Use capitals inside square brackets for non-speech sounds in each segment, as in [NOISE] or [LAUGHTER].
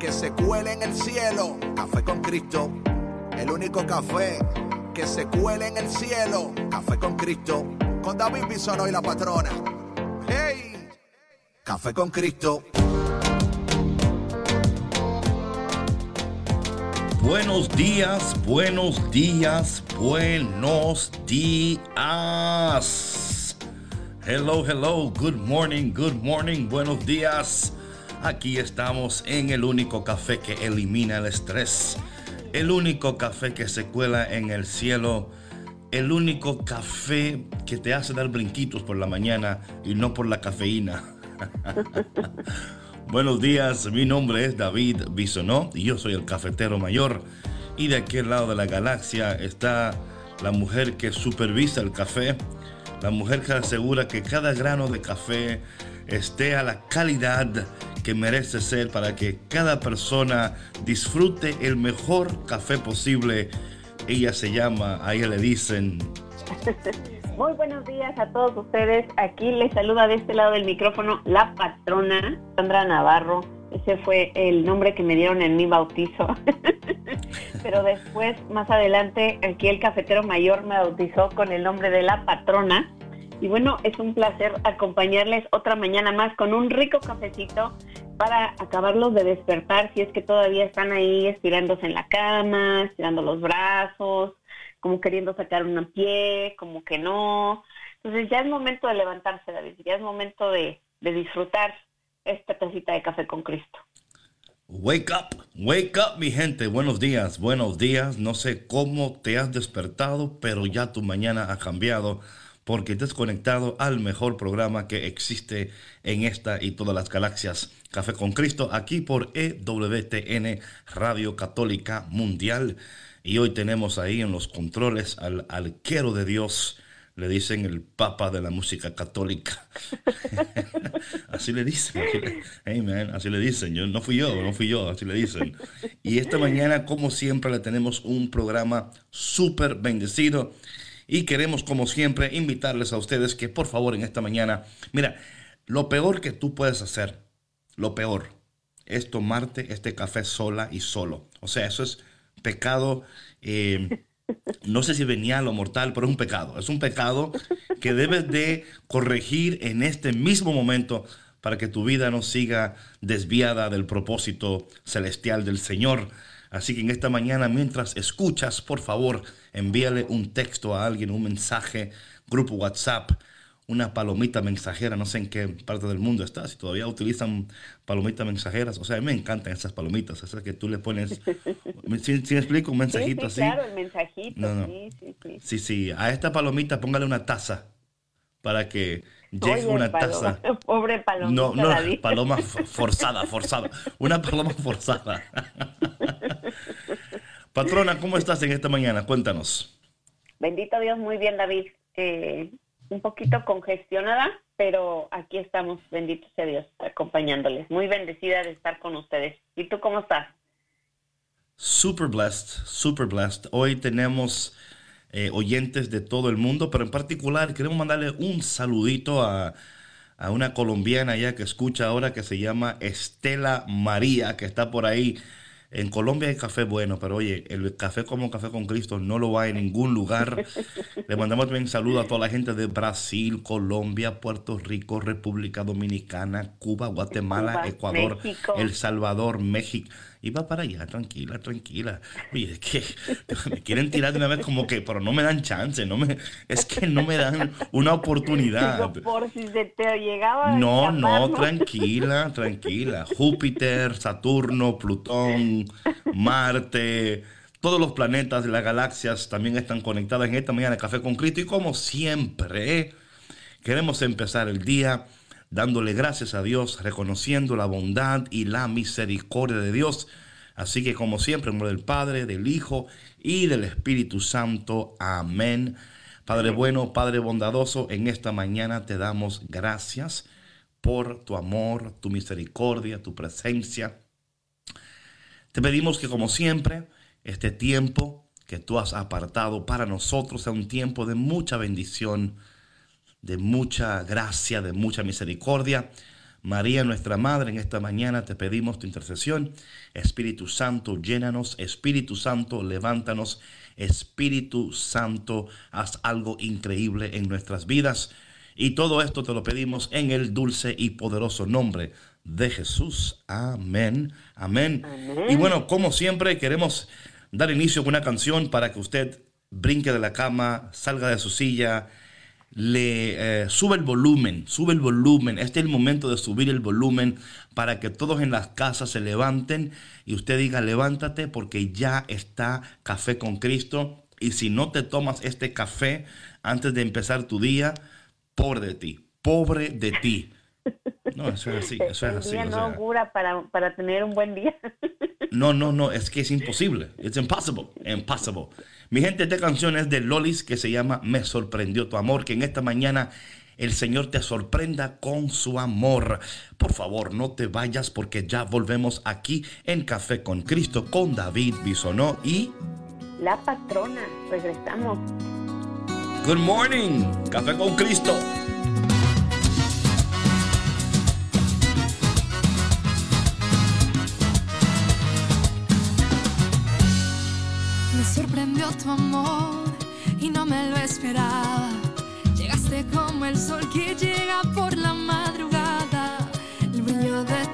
que se cuele en el cielo. Café con Cristo, el único café que se cuele en el cielo. Café con Cristo, con David Bisono y la patrona. ¡Hey! Café con Cristo. Buenos días, buenos días, buenos días. Hello, hello, good morning, good morning, buenos días. Aquí estamos en el único café que elimina el estrés, el único café que se cuela en el cielo, el único café que te hace dar brinquitos por la mañana y no por la cafeína. [LAUGHS] Buenos días, mi nombre es David Bisonó y yo soy el cafetero mayor. Y de aquel lado de la galaxia está la mujer que supervisa el café, la mujer que asegura que cada grano de café esté a la calidad que merece ser para que cada persona disfrute el mejor café posible. Ella se llama, a ella le dicen. [LAUGHS] Muy buenos días a todos ustedes. Aquí les saluda de este lado del micrófono la patrona Sandra Navarro. Ese fue el nombre que me dieron en mi bautizo. [LAUGHS] Pero después, más adelante, aquí el cafetero mayor me bautizó con el nombre de la patrona. Y bueno, es un placer acompañarles otra mañana más con un rico cafecito para acabarlos de despertar si es que todavía están ahí estirándose en la cama, estirando los brazos, como queriendo sacar un pie, como que no. Entonces ya es momento de levantarse, David, ya es momento de, de disfrutar esta tacita de café con Cristo. Wake up, wake up mi gente, buenos días, buenos días. No sé cómo te has despertado, pero ya tu mañana ha cambiado porque te has conectado al mejor programa que existe en esta y todas las galaxias. Café con Cristo, aquí por EWTN Radio Católica Mundial. Y hoy tenemos ahí en los controles al arquero de Dios, le dicen el papa de la música católica. [LAUGHS] así le dicen. Hey así le dicen. Yo, no fui yo, no fui yo, así le dicen. Y esta mañana, como siempre, le tenemos un programa súper bendecido. Y queremos, como siempre, invitarles a ustedes que por favor en esta mañana, mira, lo peor que tú puedes hacer, lo peor, es tomarte este café sola y solo. O sea, eso es pecado, eh, [LAUGHS] no sé si venial o mortal, pero es un pecado. Es un pecado que debes de corregir en este mismo momento para que tu vida no siga desviada del propósito celestial del Señor. Así que en esta mañana, mientras escuchas, por favor, envíale un texto a alguien, un mensaje, grupo WhatsApp, una palomita mensajera, no sé en qué parte del mundo está, si todavía utilizan palomitas mensajeras, o sea, a mí me encantan esas palomitas, esas que tú le pones, [LAUGHS] si, me explico, un mensajito sí, sí, así. Claro, el mensajito, sí, sí, sí. Sí, sí, a esta palomita póngale una taza para que llegue una taza. [LAUGHS] Pobre paloma. No, no, paloma [LAUGHS] forzada, forzada. Una paloma forzada. Patrona, ¿cómo estás en esta mañana? Cuéntanos. Bendito Dios, muy bien, David. Eh, un poquito congestionada, pero aquí estamos, bendito sea Dios, acompañándoles. Muy bendecida de estar con ustedes. ¿Y tú cómo estás? Super blessed, super blessed. Hoy tenemos eh, oyentes de todo el mundo, pero en particular queremos mandarle un saludito a, a una colombiana ya que escucha ahora que se llama Estela María, que está por ahí en Colombia hay café bueno, pero oye, el café como café con Cristo no lo va en ningún lugar. [LAUGHS] Le mandamos también saludo a toda la gente de Brasil, Colombia, Puerto Rico, República Dominicana, Cuba, Guatemala, Ecuador, El Salvador, México. Y va para allá, tranquila, tranquila. Oye, es que [LAUGHS] me quieren tirar de una vez como que, pero no me dan chance, no me, es que no me dan una oportunidad. Por si se te llegaba. No, no, tranquila, tranquila. Júpiter, Saturno, Plutón, Marte, todos los planetas de las galaxias también están conectadas en esta mañana de Café con Cristo. Y como siempre, queremos empezar el día dándole gracias a Dios, reconociendo la bondad y la misericordia de Dios. Así que como siempre, en nombre del Padre, del Hijo y del Espíritu Santo. Amén. Padre bueno, Padre bondadoso, en esta mañana te damos gracias por tu amor, tu misericordia, tu presencia. Te pedimos que como siempre, este tiempo que tú has apartado para nosotros sea un tiempo de mucha bendición, de mucha gracia, de mucha misericordia. María, nuestra Madre, en esta mañana te pedimos tu intercesión. Espíritu Santo, llénanos. Espíritu Santo, levántanos. Espíritu Santo, haz algo increíble en nuestras vidas. Y todo esto te lo pedimos en el dulce y poderoso nombre de Jesús. Amén. Amén. Y bueno, como siempre, queremos dar inicio con una canción para que usted brinque de la cama, salga de su silla, le eh, sube el volumen, sube el volumen. Este es el momento de subir el volumen para que todos en las casas se levanten y usted diga, levántate porque ya está café con Cristo. Y si no te tomas este café antes de empezar tu día, pobre de ti, pobre de ti. [LAUGHS] No, eso es así, eso es así. Día no augura para, para tener un buen día. [LAUGHS] No, no, no, es que es imposible. It's impossible, impossible. Mi gente, esta canción es de Lolis que se llama Me sorprendió tu amor, que en esta mañana el Señor te sorprenda con su amor. Por favor, no te vayas porque ya volvemos aquí en Café con Cristo con David Bisonó y... La patrona, regresamos. Good morning, Café con Cristo. Tu amor y no me lo esperaba. Llegaste como el sol que llega por la madrugada. El brillo de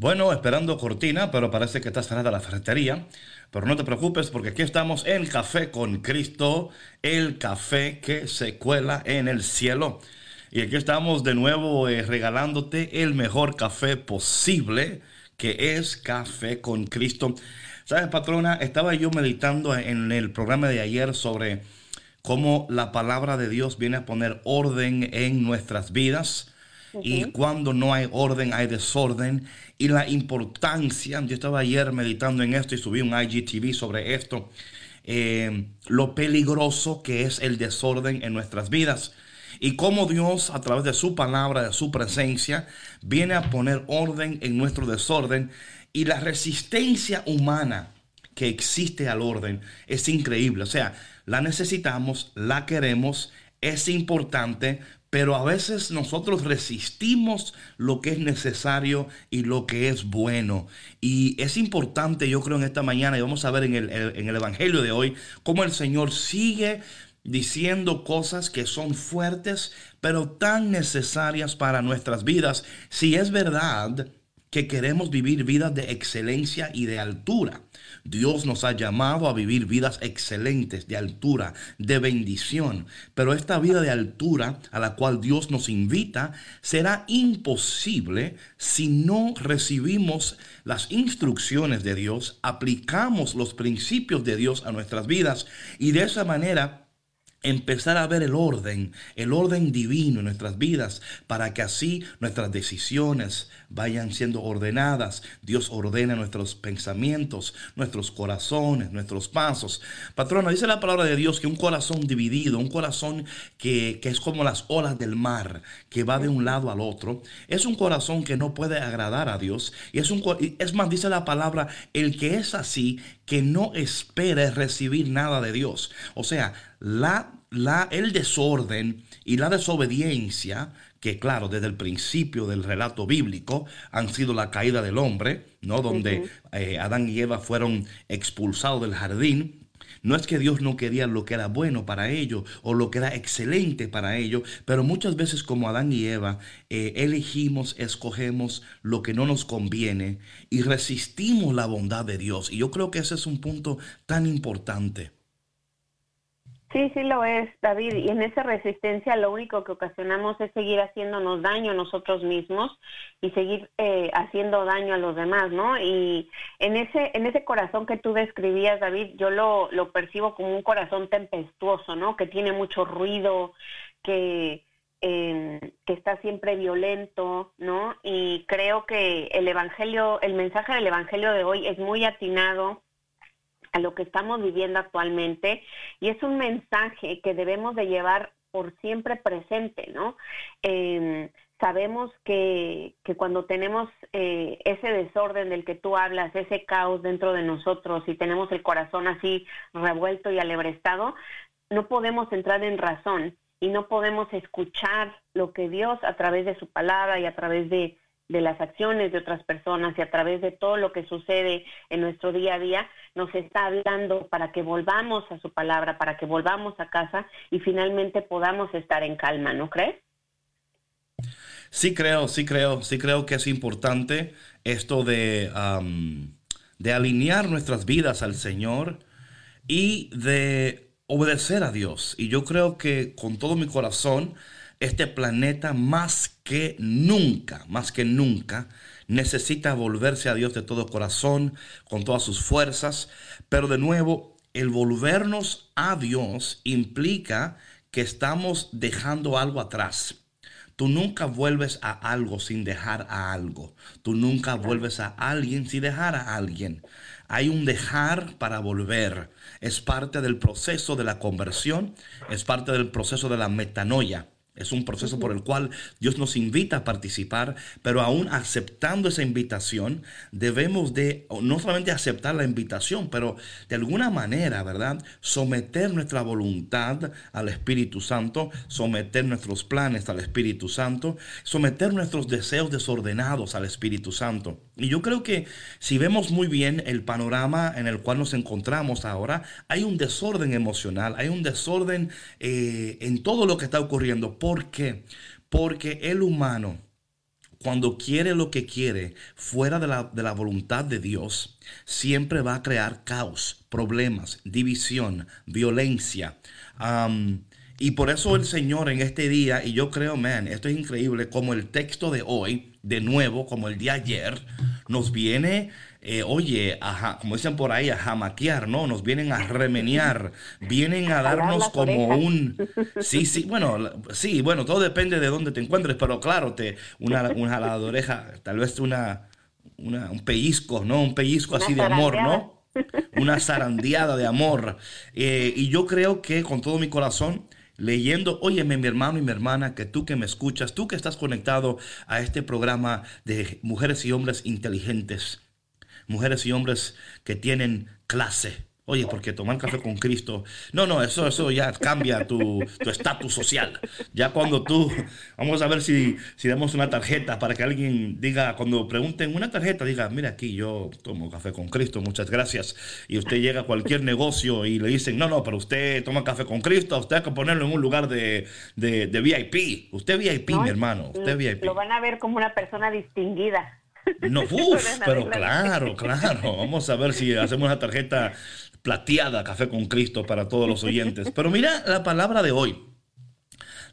Bueno, esperando cortina, pero parece que está cerrada la ferretería. Pero no te preocupes porque aquí estamos en Café con Cristo, el café que se cuela en el cielo. Y aquí estamos de nuevo eh, regalándote el mejor café posible, que es Café con Cristo. ¿Sabes, patrona? Estaba yo meditando en el programa de ayer sobre cómo la palabra de Dios viene a poner orden en nuestras vidas. Y cuando no hay orden, hay desorden. Y la importancia, yo estaba ayer meditando en esto y subí un IGTV sobre esto, eh, lo peligroso que es el desorden en nuestras vidas. Y cómo Dios, a través de su palabra, de su presencia, viene a poner orden en nuestro desorden. Y la resistencia humana que existe al orden es increíble. O sea, la necesitamos, la queremos, es importante, pero a veces nosotros resistimos lo que es necesario y lo que es bueno. Y es importante, yo creo, en esta mañana, y vamos a ver en el, en el Evangelio de hoy, cómo el Señor sigue diciendo cosas que son fuertes, pero tan necesarias para nuestras vidas. Si es verdad que queremos vivir vidas de excelencia y de altura. Dios nos ha llamado a vivir vidas excelentes, de altura, de bendición. Pero esta vida de altura a la cual Dios nos invita será imposible si no recibimos las instrucciones de Dios, aplicamos los principios de Dios a nuestras vidas y de esa manera empezar a ver el orden, el orden divino en nuestras vidas, para que así nuestras decisiones vayan siendo ordenadas. Dios ordena nuestros pensamientos, nuestros corazones, nuestros pasos. Patrona, dice la palabra de Dios que un corazón dividido, un corazón que, es como las olas del mar, que va de un lado al otro, es un corazón que no puede agradar a Dios. Y es, un, es más, dice la palabra, el que es así, que no espera recibir nada de Dios. O sea, la, la, el desorden y la desobediencia, que claro, desde el principio del relato bíblico han sido la caída del hombre, ¿no? Donde eh, Adán y Eva fueron expulsados del jardín. No es que Dios no quería lo que era bueno para ellos o lo que era excelente para ellos, pero muchas veces como Adán y Eva eh, elegimos, escogemos lo que no nos conviene y resistimos la bondad de Dios. Y yo creo que ese es un punto tan importante. Sí, sí lo es, David. Y en esa resistencia lo único que ocasionamos es seguir haciéndonos daño nosotros mismos y seguir eh, haciendo daño a los demás, ¿no? Y en ese, en ese corazón que tú describías, David, yo lo, lo percibo como un corazón tempestuoso, ¿no? Que tiene mucho ruido, que, em, que está siempre violento, ¿no? Y creo que el evangelio, el mensaje del evangelio de hoy es muy atinado a lo que estamos viviendo actualmente y es un mensaje que debemos de llevar por siempre presente, ¿no? Em, sabemos que, que, cuando tenemos eh, ese desorden del que tú hablas, ese caos dentro de nosotros y tenemos el corazón así revuelto y alebrestado, no podemos entrar en razón y no podemos escuchar lo que Dios a través de su palabra y a través de, de las acciones de otras personas y a través de todo lo que sucede en nuestro día a día, nos está hablando para que volvamos a su palabra, para que volvamos a casa y finalmente podamos estar en calma, ¿no crees? Sí creo, sí creo, sí creo que es importante esto de, de alinear nuestras vidas al Señor y de obedecer a Dios. Y yo creo que con todo mi corazón, este planeta más que nunca, más que nunca, necesita volverse a Dios de todo corazón, con todas sus fuerzas. Pero de nuevo, el volvernos a Dios implica que estamos dejando algo atrás. Tú nunca vuelves a algo sin dejar a algo. Tú nunca vuelves a alguien sin dejar a alguien. Hay un dejar para volver. Es parte del proceso de la conversión, es parte del proceso de la metanoia. Es un proceso por el cual Dios nos invita a participar, pero aún aceptando esa invitación, debemos de no solamente aceptar la invitación, pero de alguna manera, ¿verdad? Someter nuestra voluntad al Espíritu Santo, someter nuestros planes al Espíritu Santo, someter nuestros deseos desordenados al Espíritu Santo. Y yo creo que si vemos muy bien el panorama en el cual nos encontramos ahora, hay un desorden emocional, hay un desorden eh, en todo lo que está ocurriendo. ¿Por qué? Porque el humano, cuando quiere lo que quiere fuera de la, de la voluntad de Dios, siempre va a crear caos, problemas, división, violencia. y por eso el Señor en este día, y yo creo, man, esto es increíble, como el texto de hoy, de nuevo, como el de ayer, nos viene eh, oye, como dicen por ahí, a jamaquear, ¿no? Nos vienen a remenear, vienen a darnos como un... [LAUGHS] Sí, sí, bueno, sí, bueno, todo depende de dónde te encuentres, pero claro, te, una, una jalada de oreja, tal vez una, un pellizco, ¿no? Un pellizco así de amor, ¿no? Una zarandeada de amor. Eh, y yo creo que con todo mi corazón, leyendo, óyeme mi hermano y mi hermana, que tú que me escuchas, tú que estás conectado a este programa de mujeres y hombres inteligentes, mujeres y hombres que tienen clase. Oye, porque tomar café con Cristo, no, no, eso, eso ya cambia tu estatus social. Ya cuando tú, vamos a ver si, si damos una tarjeta para que alguien diga, cuando pregunten una tarjeta, diga, mira aquí, yo tomo café con Cristo, muchas gracias. Y usted llega a cualquier negocio y le dicen, no, no, pero usted toma café con Cristo, usted hay que ponerlo en un lugar de, de, VIP. Usted VIP, mi hermano, usted VIP. Lo van a ver como una persona distinguida. No, [LAUGHS] uff, pero claro, [LAUGHS] claro. Vamos a ver si hacemos una tarjeta plateada, Café con Cristo, para todos los oyentes. Pero mira la palabra de hoy.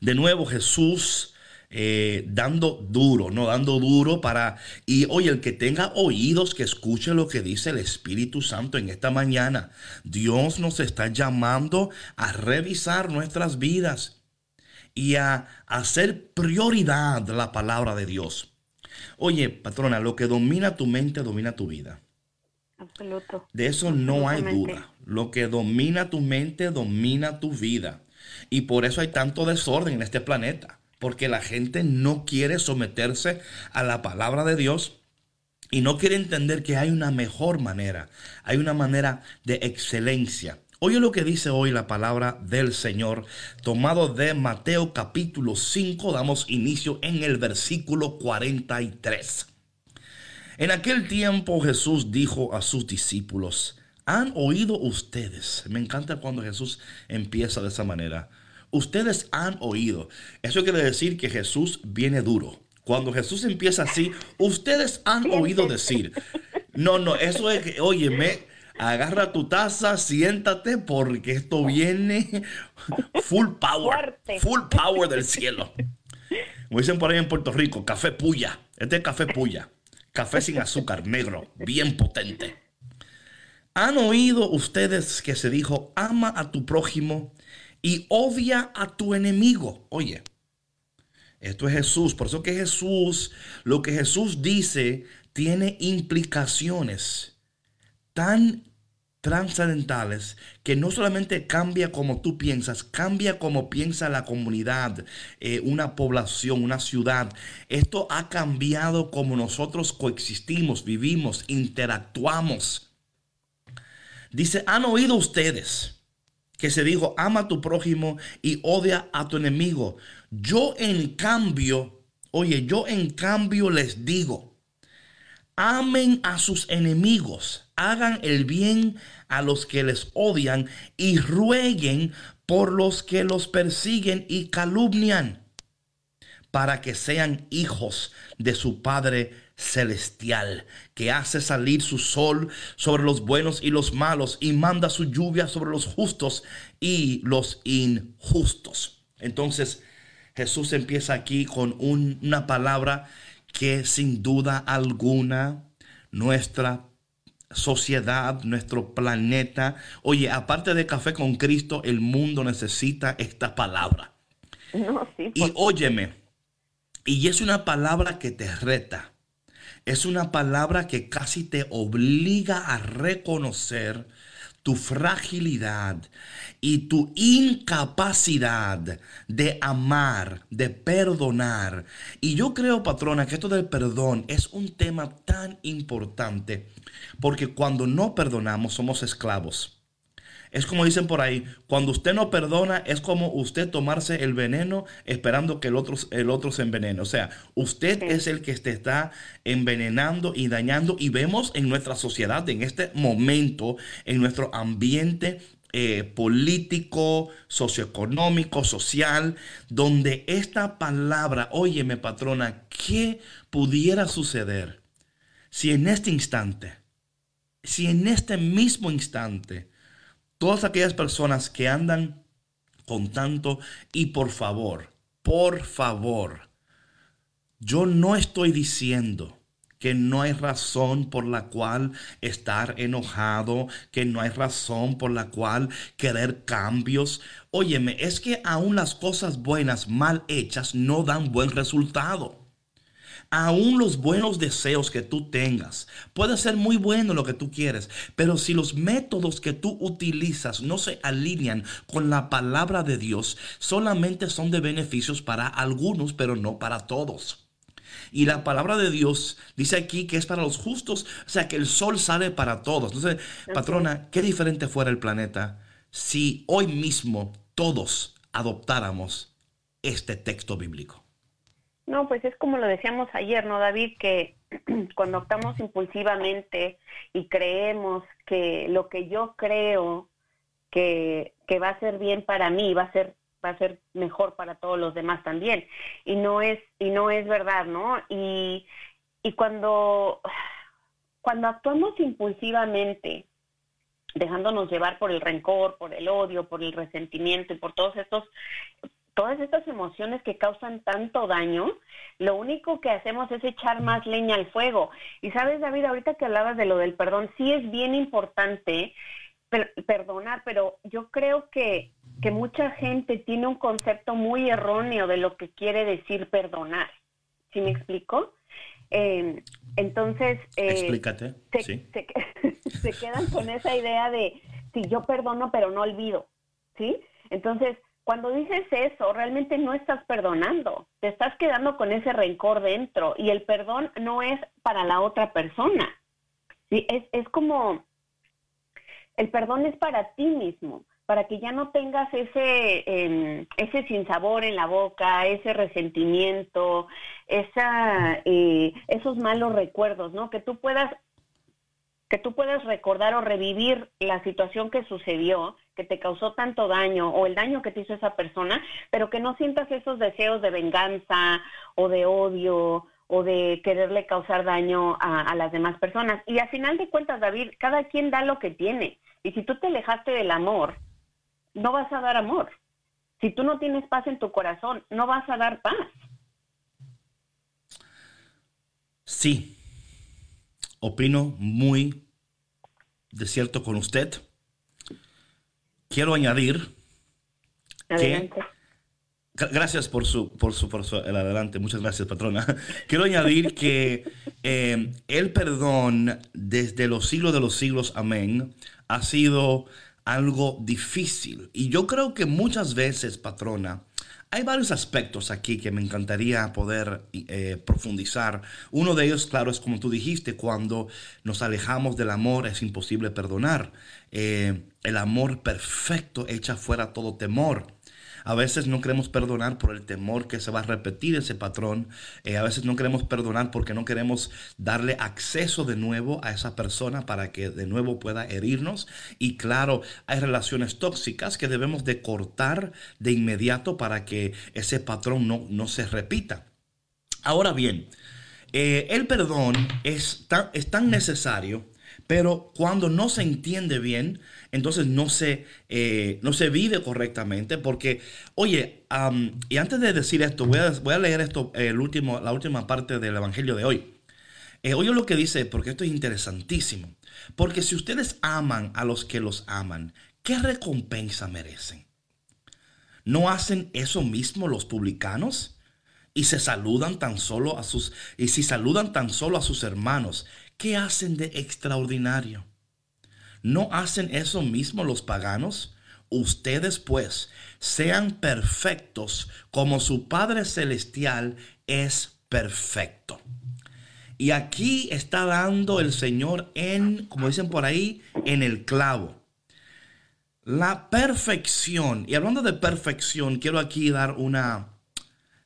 De nuevo Jesús eh, dando duro, no dando duro para... Y oye, el que tenga oídos, que escuche lo que dice el Espíritu Santo en esta mañana. Dios nos está llamando a revisar nuestras vidas y a hacer prioridad la palabra de Dios. Oye, patrona, lo que domina tu mente domina tu vida. Absoluto. De eso no hay duda. Lo que domina tu mente domina tu vida. Y por eso hay tanto desorden en este planeta. Porque la gente no quiere someterse a la palabra de Dios y no quiere entender que hay una mejor manera. Hay una manera de excelencia. Oye lo que dice hoy la palabra del Señor, tomado de Mateo capítulo 5, damos inicio en el versículo 43. En aquel tiempo Jesús dijo a sus discípulos, ¿han oído ustedes? Me encanta cuando Jesús empieza de esa manera. Ustedes han oído. Eso quiere decir que Jesús viene duro. Cuando Jesús empieza así, ustedes han oído decir. No, no, eso es óyeme, agarra tu taza, siéntate porque esto viene full power, full power del cielo. Como dicen por ahí en Puerto Rico, café puya. Este es café puya. Café sin azúcar, negro, bien potente. ¿Han oído ustedes que se dijo, ama a tu prójimo y odia a tu enemigo? Oye, esto es Jesús. Por eso que Jesús, lo que Jesús dice, tiene implicaciones tan trascendentales que no solamente cambia como tú piensas, cambia como piensa la comunidad, eh, una población, una ciudad. Esto ha cambiado como nosotros coexistimos, vivimos, interactuamos. Dice, han oído ustedes que se dijo, ama a tu prójimo y odia a tu enemigo. Yo en cambio, oye, yo en cambio les digo, amen a sus enemigos hagan el bien a los que les odian y rueguen por los que los persiguen y calumnian, para que sean hijos de su Padre celestial, que hace salir su sol sobre los buenos y los malos y manda su lluvia sobre los justos y los injustos. Entonces Jesús empieza aquí con una palabra que sin duda alguna nuestra sociedad, nuestro planeta. Oye, aparte de café con Cristo, el mundo necesita esta palabra. y óyeme, y es una palabra que te reta. Es una palabra que casi te obliga a reconocer tu fragilidad y tu incapacidad de amar, de perdonar. Y yo creo, patrona, que esto del perdón es un tema tan importante porque cuando no perdonamos somos esclavos. Es como dicen por ahí, cuando usted no perdona es como usted tomarse el veneno esperando que el otro, el otro se envenene. O sea, usted es el que te está envenenando y dañando y vemos en nuestra sociedad, en este momento, en nuestro ambiente, eh, político, socioeconómico, social, donde esta palabra, óyeme patrona, ¿qué pudiera suceder si en este instante, si en este mismo instante, todas aquellas personas que andan con tanto y por favor, por favor, yo no estoy diciendo que no hay razón por la cual estar enojado, que no hay razón por la cual querer cambios. Óyeme, es que aún las cosas buenas mal hechas no dan buen resultado. Aún los buenos deseos que tú tengas, puede ser muy bueno lo que tú quieres, pero si los métodos que tú utilizas no se alinean con la palabra de Dios, solamente son de beneficios para algunos, pero no para todos. Y la palabra de Dios dice aquí que es para los justos, o sea, que el sol sale para todos. Entonces, patrona, qué diferente fuera el planeta si hoy mismo todos adoptáramos este texto bíblico. No, pues es como lo decíamos ayer, ¿no, David? Que [CLEARS THROAT] cuando optamos impulsivamente y creemos que lo que yo creo que, que va a ser bien para mí va a ser va a ser mejor para todos los demás también. Y no es, y no es verdad, ¿no? Y, y cuando, cuando actuamos impulsivamente, dejándonos llevar por el rencor, por el odio, por el resentimiento y por todos estos todas estas emociones que causan tanto daño, lo único que hacemos es echar más leña al fuego. Y sabes, David, ahorita que hablabas de lo del perdón, sí es bien importante perdonar, pero yo creo que, que mucha gente tiene un concepto muy erróneo de lo que quiere decir perdonar. ¿Sí me explico? Eh, entonces, eh, explícate. Se, sí. [LAUGHS] se, quedan con esa idea de si yo perdono pero no olvido, ¿sí? Entonces, cuando dices eso, realmente no estás perdonando, te estás quedando con ese rencor dentro y el perdón no es para la otra persona. ¿sí? Es, es como el perdón es para ti mismo, para que ya no tengas ese, eh, ese sinsabor en la boca, ese resentimiento, esa, eh, esos malos recuerdos, ¿no? Que tú puedas que tú puedas recordar o revivir la situación que sucedió, que te causó tanto daño o el daño que te hizo esa persona, pero que no sientas esos deseos de venganza o de odio o de quererle causar daño a, las demás personas. Y a final de cuentas, David, cada quien da lo que tiene. Y si tú te alejaste del amor, no vas a dar amor. Si tú no tienes paz en tu corazón, no vas a dar paz. Sí, opino muy de cierto con usted. Quiero añadir que Gracias por su, por su, por su, el adelante. Muchas gracias, patrona. [LAUGHS] Quiero añadir que eh, el perdón desde los siglos de los siglos, amén, ha sido algo difícil. Y yo creo que muchas veces, patrona, hay varios aspectos aquí que me encantaría poder eh, profundizar. Uno de ellos, claro, es como tú dijiste, cuando nos alejamos del amor es imposible perdonar. Eh, el amor perfecto echa fuera todo temor. A veces no queremos perdonar por el temor que se va a repetir ese patrón. Eh, a veces no queremos perdonar porque no queremos darle acceso de nuevo a esa persona para que de nuevo pueda herirnos. Y claro, hay relaciones tóxicas que debemos de cortar de inmediato para que ese patrón no, no se repita. Ahora bien, eh, el perdón es tan, es tan necesario pero cuando no se entiende bien, entonces no se, eh, no se vive correctamente. Porque, oye, y antes de decir esto, voy a, voy a leer esto, el último, la última parte del Evangelio de hoy. Eh, oye lo que dice, porque esto es interesantísimo. Porque si ustedes aman a los que los aman, ¿qué recompensa merecen? ¿No hacen eso mismo los publicanos? Y se saludan tan solo a sus, y si saludan tan solo a sus hermanos, ¿Qué hacen de extraordinario? ¿No hacen eso mismo los paganos? Ustedes pues sean perfectos como su Padre Celestial es perfecto. Y aquí está dando el Señor en, como dicen por ahí, en el clavo. La perfección. Y hablando de perfección, quiero aquí dar una,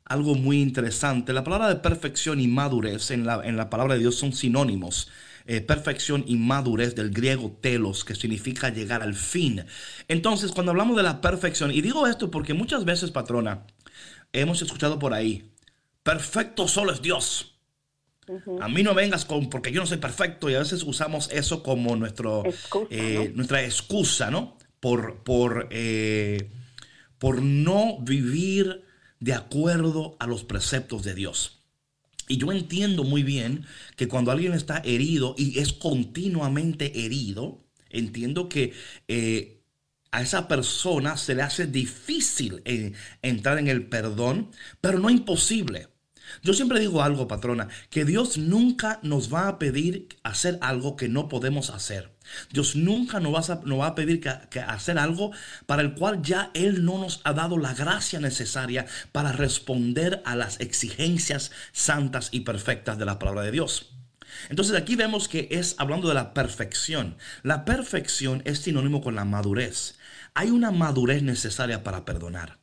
algo muy interesante. La palabra de perfección y madurez en la, en la palabra de Dios son sinónimos. Eh, perfección y madurez del griego telos, que significa llegar al fin. Entonces, cuando hablamos de la perfección, y digo esto porque muchas veces, patrona, hemos escuchado por ahí, perfecto solo es Dios. A mí no vengas con, porque yo no soy perfecto y a veces usamos eso como nuestro, eh, nuestra excusa, ¿no? Por, por, eh, por no vivir de acuerdo a los preceptos de Dios. Y yo entiendo muy bien que cuando alguien está herido y es continuamente herido, entiendo que eh, a esa persona se le hace difícil entrar en el perdón, pero no imposible. Yo siempre digo algo, patrona, que Dios nunca nos va a pedir hacer algo que no podemos hacer. Dios nunca nos va a, pedir que, hacer algo para el cual ya Él no nos ha dado la gracia necesaria para responder a las exigencias santas y perfectas de la palabra de Dios. Entonces aquí vemos que es hablando de la perfección. La perfección es sinónimo con la madurez. Hay una madurez necesaria para perdonar.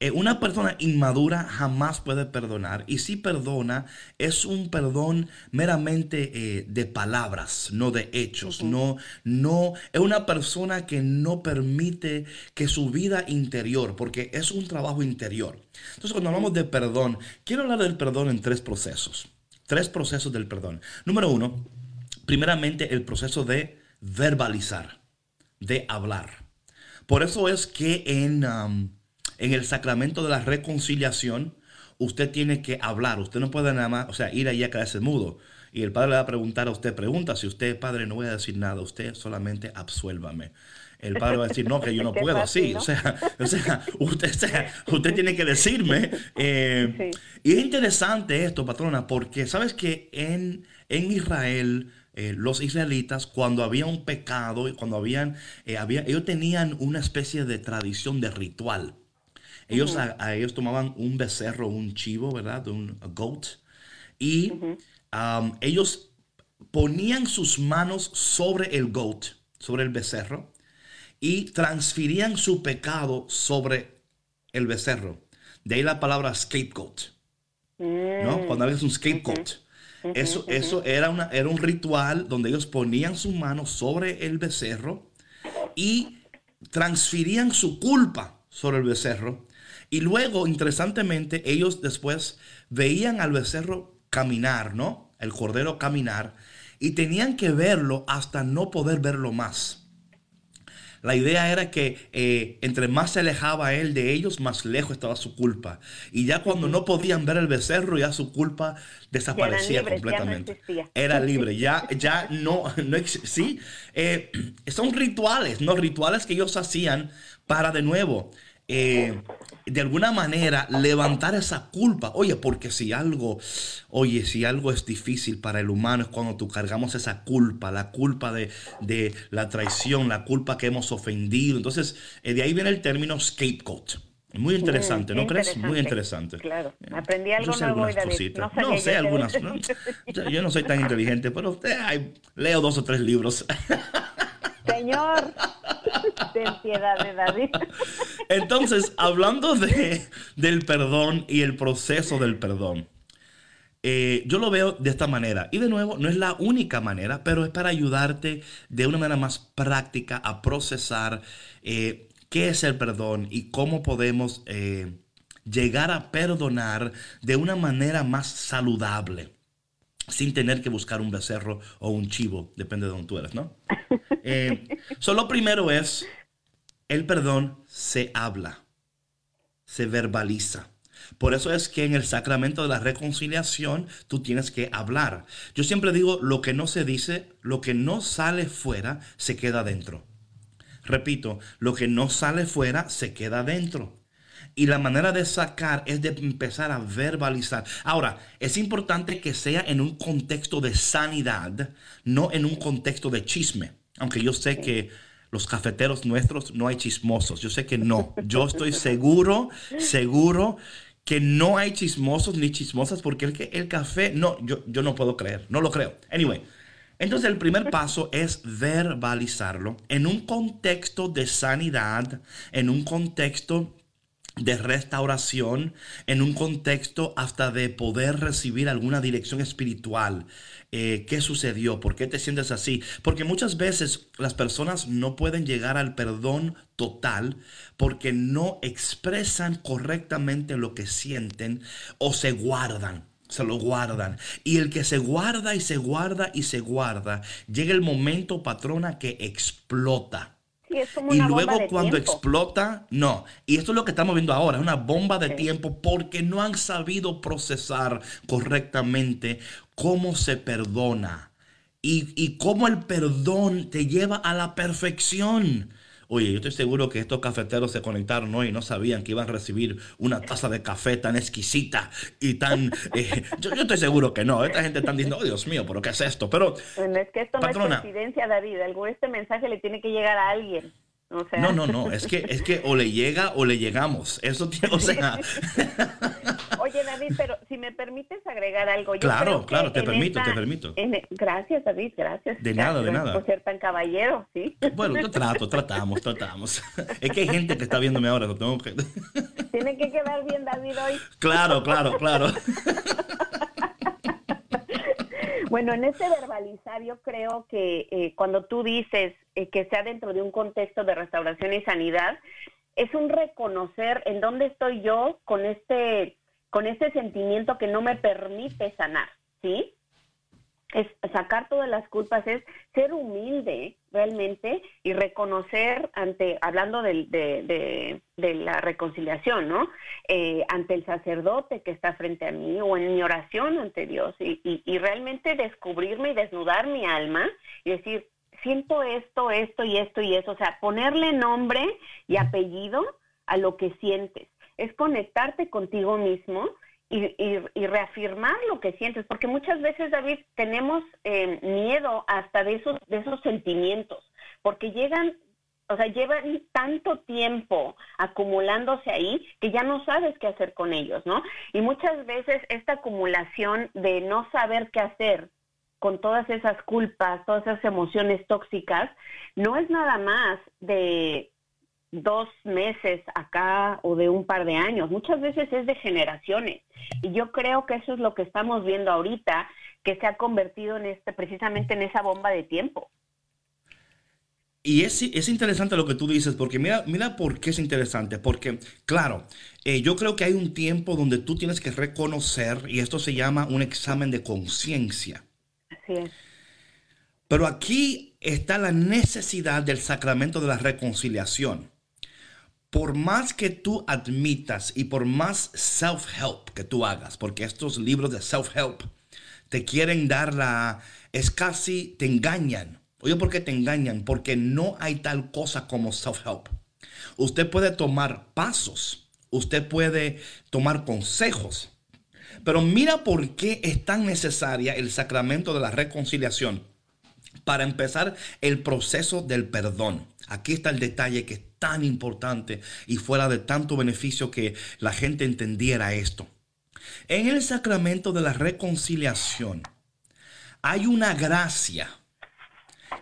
Eh, una persona inmadura jamás puede perdonar y si perdona es un perdón meramente eh, de palabras, no de hechos. No, no es una persona que no permite que su vida interior, porque es un trabajo interior. Entonces cuando hablamos de perdón, quiero hablar del perdón en tres procesos. Tres procesos del perdón. Número uno, primeramente el proceso de verbalizar, de hablar. Por eso es que en en el sacramento de la reconciliación, usted tiene que hablar. Usted no puede nada más, o sea, ir ahí a quedarse mudo. Y el padre le va a preguntar a usted, pregunta, si usted, padre, no voy a decir nada, usted solamente absuélvame. El padre va a decir, no, que yo no [LAUGHS] puedo así. O, sea, [LAUGHS] usted, usted tiene que decirme. Eh, y es interesante esto, patrona, porque sabes que en, en Israel, eh, los israelitas, cuando había un pecado, cuando habían, eh, había, ellos tenían una especie de tradición de ritual. Ellos, a, ellos tomaban un becerro, un chivo, ¿verdad? Un goat. Y um, ellos ponían sus manos sobre el goat, sobre el becerro, y transferían su pecado sobre el becerro. De ahí la palabra scapegoat. ¿no? Mm. Cuando hablas un scapegoat. Eso, eso era, una, era un ritual donde ellos ponían sus manos sobre el becerro y transferían su culpa sobre el becerro y luego, interesantemente, ellos después veían al becerro caminar, ¿no? El cordero caminar, y tenían que verlo hasta no poder verlo más. La idea era que eh, entre más se alejaba él de ellos, más lejos estaba su culpa. Y ya cuando no podían ver el becerro, ya su culpa desaparecía completamente. Era libre, ya, ya no, no sí. Eh, son rituales, ¿no? Rituales que ellos hacían para de nuevo eh, de alguna manera levantar esa culpa. Oye, porque si algo, oye, si algo es difícil para el humano es cuando tú cargamos esa culpa, la culpa de, la traición, la culpa que hemos ofendido. Entonces, eh, de ahí viene el término scapegoat. Muy interesante, ¿no crees? Muy interesante. Claro, aprendí algo yo sé algunas cositas. No, sé algunas. Yo no soy tan inteligente, pero usted, leo dos o tres libros. [LAUGHS] Señor, [LAUGHS] ten piedad de David. Entonces, hablando de, del perdón y el proceso del perdón, eh, yo lo veo de esta manera. Y de nuevo, no es la única manera, pero es para ayudarte de una manera más práctica a procesar eh, qué es el perdón y cómo podemos eh, llegar a perdonar de una manera más saludable sin tener que buscar un becerro o un chivo, depende de donde tú eres, ¿no? [LAUGHS] Eh, solo primero es, el perdón se habla, se verbaliza. Por eso es que en el sacramento de la reconciliación tú tienes que hablar. Yo siempre digo, lo que no se dice, lo que no sale fuera, se queda dentro. Repito, lo que no sale fuera, se queda dentro. Y la manera de sacar es de empezar a verbalizar. Ahora, es importante que sea en un contexto de sanidad, no en un contexto de chisme. Aunque yo sé que los cafeteros nuestros no hay chismosos. Yo sé que no. Yo estoy seguro, seguro que no hay chismosos ni chismosas porque el, el café, no, yo, yo no puedo creer, no lo creo. Anyway, entonces el primer paso es verbalizarlo en un contexto de sanidad, en un contexto de restauración en un contexto hasta de poder recibir alguna dirección espiritual. Eh, ¿Qué sucedió? ¿Por qué te sientes así? Porque muchas veces las personas no pueden llegar al perdón total porque no expresan correctamente lo que sienten o se guardan se lo guardan. Y el que se guarda y se guarda y se guarda, llega el momento, patrona, que explota y luego cuando explota, no. Y esto es lo que estamos viendo ahora, es una bomba de tiempo porque no han sabido procesar correctamente cómo se perdona y, y cómo el perdón te lleva a la perfección. Oye, yo estoy seguro que estos cafeteros se conectaron hoy y no sabían que iban a recibir una taza de café tan exquisita y tan... Eh, [LAUGHS] yo, estoy seguro que no. Esta gente está diciendo, oh Dios mío, pero ¿qué es esto? Pero... Bueno, es que esto no es coincidencia, David. Este mensaje le tiene que llegar a alguien. No, no, no, es que, es que o le llega o le llegamos. Eso [LAUGHS] tiene, o sea. [LAUGHS] Oye, David, pero si me permites agregar algo. claro, claro, te permito, te permito. gracias, David, gracias. De nada, de nada. Por ser tan caballero, sí. Bueno, yo trato, tratamos, tratamos. [LAUGHS] Es que hay gente que está viéndome ahora, lo tengo que. Tiene que quedar bien, David, hoy. Claro, claro, claro. Bueno, en ese verbalizar yo creo que eh, cuando tú dices eh, que sea dentro de un contexto de restauración y sanidad, es un reconocer en dónde estoy yo con este, con este sentimiento que no me permite sanar, ¿sí? Es sacar todas las culpas, es ser humilde realmente y reconocer ante, hablando de, de, de, la reconciliación, ¿no? Eh, ante el sacerdote que está frente a mí o en mi oración ante Dios y, y, y realmente descubrirme y desnudar mi alma y decir, siento esto, esto y esto y eso, o sea, ponerle nombre y apellido a lo que sientes, es conectarte contigo mismo y, reafirmar lo que sientes, porque muchas veces, David, tenemos eh, miedo hasta de esos, de esos sentimientos, porque llegan, o sea, llevan tanto tiempo acumulándose ahí que ya no sabes qué hacer con ellos, ¿no? Y muchas veces esta acumulación de no saber qué hacer con todas esas culpas, todas esas emociones tóxicas, no es nada más de dos meses acá o de un par de años, muchas veces es de generaciones. Y yo creo que eso es lo que estamos viendo ahorita, que se ha convertido en este, precisamente en esa bomba de tiempo. Y es, es, interesante lo que tú dices, porque mira, mira por qué es interesante. Porque, claro, eh, yo creo que hay un tiempo donde tú tienes que reconocer, y esto se llama un examen de conciencia. Así es. Pero aquí está la necesidad del sacramento de la reconciliación por más que tú admitas y por más self-help que tú hagas, porque estos libros de self-help te quieren dar la... es casi, te engañan. Oye, ¿por qué te engañan? Porque no hay tal cosa como self-help. Usted puede tomar pasos, usted puede tomar consejos, pero mira por qué es tan necesaria el sacramento de la reconciliación para empezar el proceso del perdón. Aquí está el detalle que es tan importante y fuera de tanto beneficio que la gente entendiera esto. En el sacramento de la reconciliación hay una gracia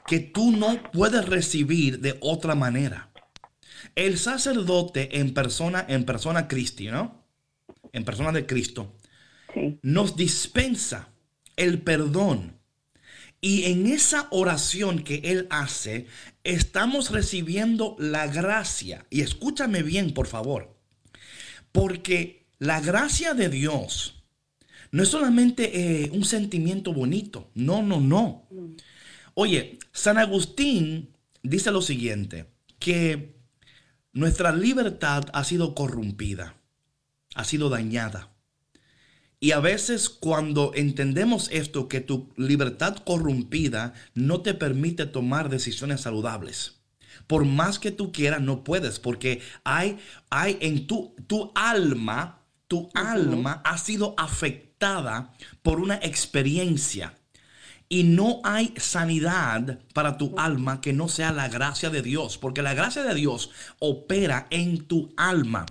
que tú no puedes recibir de otra manera. El sacerdote en persona, en persona Cristi, ¿no? En persona de Cristo, nos dispensa el perdón y en esa oración que Él hace, estamos recibiendo la gracia. Y escúchame bien, por favor. Porque la gracia de Dios no es solamente eh, un sentimiento bonito. No, no, no. Oye, San Agustín dice lo siguiente, que nuestra libertad ha sido corrompida, ha sido dañada. Y a veces cuando entendemos esto, que tu libertad corrompida no te permite tomar decisiones saludables. Por más que tú quieras, no puedes, porque hay, hay en tu, tu alma, tu alma ha sido afectada por una experiencia. Y no hay sanidad para tu alma que no sea la gracia de Dios, porque la gracia de Dios opera en tu alma.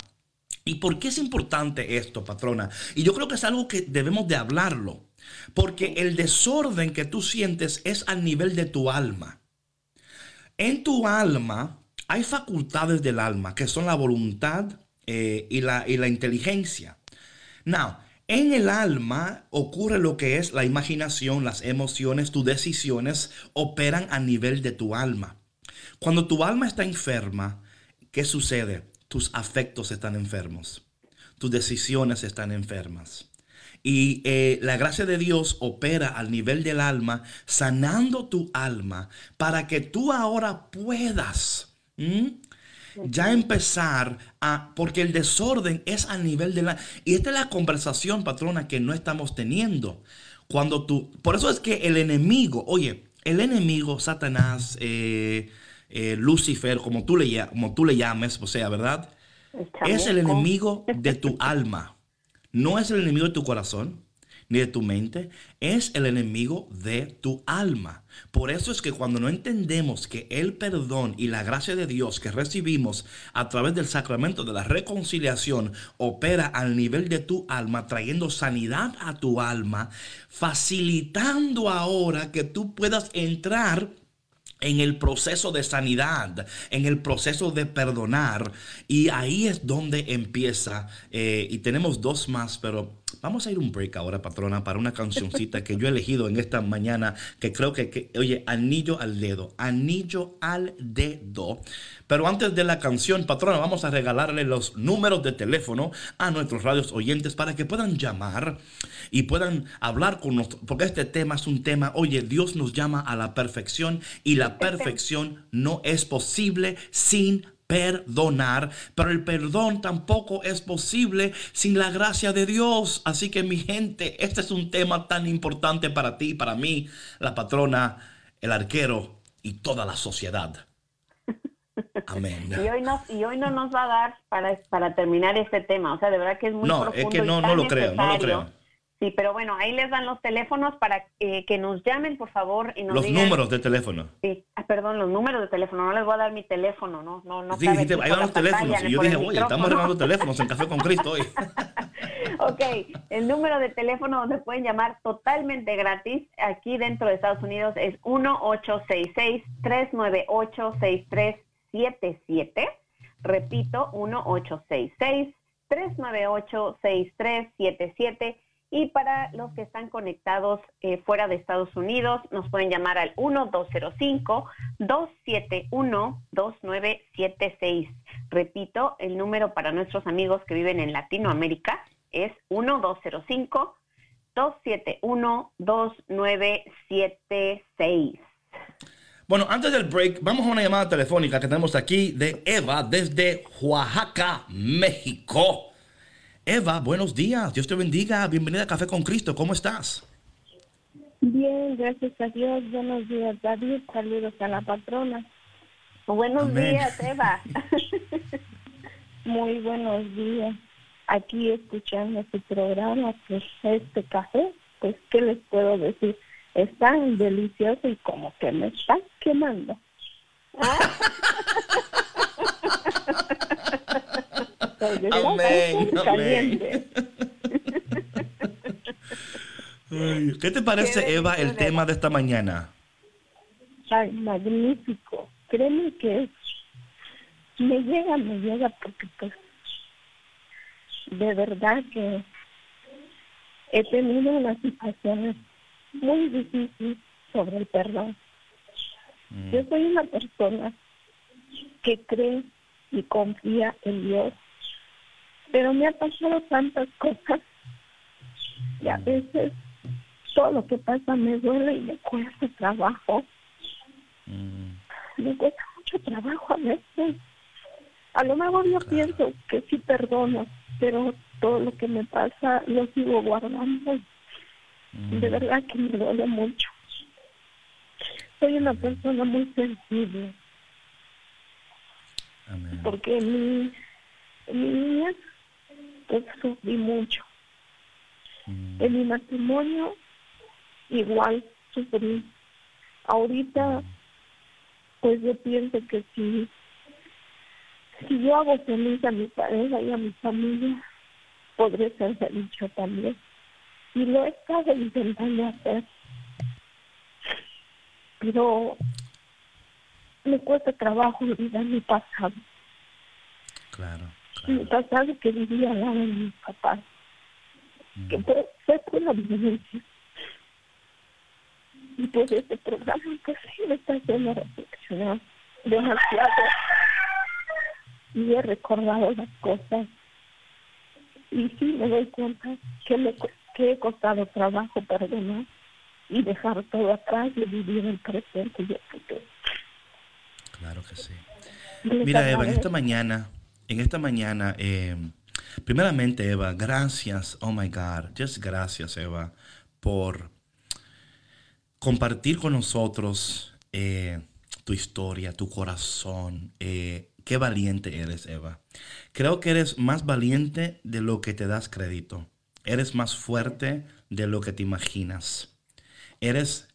¿Y por qué es importante esto, patrona? Y yo creo que es algo que debemos de hablarlo. Porque el desorden que tú sientes es al nivel de tu alma. En tu alma hay facultades del alma que son la voluntad, eh, y, la, y la inteligencia. Now, en el alma ocurre lo que es la imaginación, las emociones, tus decisiones operan a nivel de tu alma. Cuando tu alma está enferma, ¿qué sucede? Tus afectos están enfermos, tus decisiones están enfermas. Y eh, la gracia de Dios opera al nivel del alma, sanando tu alma para que tú ahora puedas ya empezar a, porque el desorden es a nivel de la... Y esta es la conversación, patrona, que no estamos teniendo. Cuando tú, por eso es que el enemigo, oye, el enemigo, Satanás, eh, eh, Lucifer, como tú, le, como tú le llames, o sea, ¿verdad? Es el enemigo [LAUGHS] de tu alma no es el enemigo de tu corazón ni de tu mente, es el enemigo de tu alma. Por eso es que cuando no entendemos que el perdón y la gracia de Dios que recibimos a través del sacramento de la reconciliación opera al nivel de tu alma, trayendo sanidad a tu alma, facilitando ahora que tú puedas entrar en el proceso de sanidad, en el proceso de perdonar. Y ahí es donde empieza. Eh, y tenemos dos más, pero vamos a ir un break ahora, patrona, para una cancioncita que yo he elegido en esta mañana, que creo que, que, oye, anillo al dedo, anillo al dedo. Pero antes de la canción, patrona, vamos a regalarle los números de teléfono a nuestros radios oyentes para que puedan llamar y puedan hablar con nosotros, porque este tema es un tema, oye, Dios nos llama a la perfección y la perfección no es posible sin perdonar, pero el perdón tampoco es posible sin la gracia de Dios. Así que mi gente, este es un tema tan importante para ti, para mí, la patrona, el arquero y toda la sociedad. [LAUGHS] Amén. Y hoy, no, y hoy no nos va a dar para, para terminar este tema. O sea, de verdad que es muy No, es que no, no lo creo, no lo creo. Sí, pero bueno, ahí les dan los teléfonos para eh, que nos llamen, por favor. Y nos los números de teléfono. Sí, ah, perdón, los números de teléfono. No les voy a dar mi teléfono, ¿no? no, no sí, dijiste, ahí van los teléfonos. Y yo dije, oye, estamos regalando teléfonos en Café con Cristo hoy. [LAUGHS] ok, el número de teléfono donde pueden llamar totalmente gratis aquí dentro de Estados Unidos es 1-866-398-6377. Repito, 1-866-398-6377 y para los que están conectados eh, fuera de Estados Unidos, nos pueden llamar al 1205-271-2976. Repito, el número para nuestros amigos que viven en Latinoamérica es 1205-271-2976. Bueno, antes del break, vamos a una llamada telefónica que tenemos aquí de Eva desde Oaxaca, México. Eva, buenos días. Dios te bendiga. Bienvenida a Café con Cristo. ¿Cómo estás? Bien, gracias a Dios. Buenos días, David. Saludos a la patrona. Buenos días, Eva. [LAUGHS] Muy buenos días. Aquí escuchando su programa, pues este café, pues, ¿qué les puedo decir? Es tan delicioso y como que me está quemando. ¿Ah? [LAUGHS] ¿Qué te parece, Eva, el tema de esta mañana? Ay, magnífico. Créeme que me llega, me llega porque pues de verdad que he tenido unas situaciones muy difíciles sobre el perdón. Mm. Yo soy una persona que cree y confía en Dios pero me ha pasado tantas cosas y a veces todo lo que pasa me duele y me cuesta trabajo. Mm. Me cuesta mucho trabajo a veces. A lo mejor yo pienso que sí perdono, pero todo lo que me pasa lo sigo guardando. De mm. verdad que me duele mucho. Soy una persona muy sensible. Porque mi, mi niña pues sufrí mucho. Mm. En mi matrimonio igual sufrí. Ahorita, mm. pues yo pienso que si, si yo hago feliz a mi pareja y a mi familia, podré ser feliz yo también. Y lo he estado intentando hacer. Pero me cuesta trabajo olvidar mi pasado. Claro. Pasado que vivía al lado de mi papá, que fue, fue por la violencia. Y pues este programa pues sí me está haciendo reflexionar demasiado y he recordado las cosas y sí me doy cuenta que me que he costado trabajo perdonar y dejar todo atrás y vivir el presente y el futuro. Claro que sí. Mira, Eva, en esta mañana, en esta mañana, eh, primeramente, Eva, gracias, oh my God, just gracias, Eva, por compartir con nosotros eh, tu historia, tu corazón. Eh, qué valiente eres, Eva. Creo que eres más valiente de lo que te das crédito. Eres más fuerte de lo que te imaginas. Eres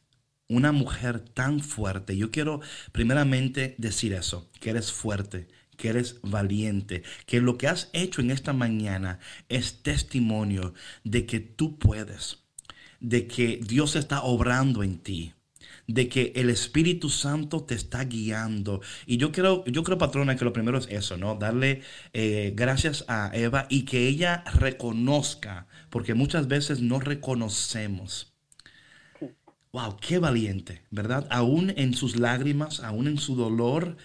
una mujer tan fuerte. Yo quiero primeramente decir eso, que eres fuerte, que eres valiente, que lo que has hecho en esta mañana es testimonio de que tú puedes, de que Dios está obrando en ti de que el Espíritu Santo te está guiando. Y yo creo, yo creo, patrona, que lo primero es eso, ¿no? Darle eh, gracias a Eva y que ella reconozca, porque muchas veces no reconocemos. Wow, qué valiente, ¿verdad? Aún en sus lágrimas, aún en su dolor,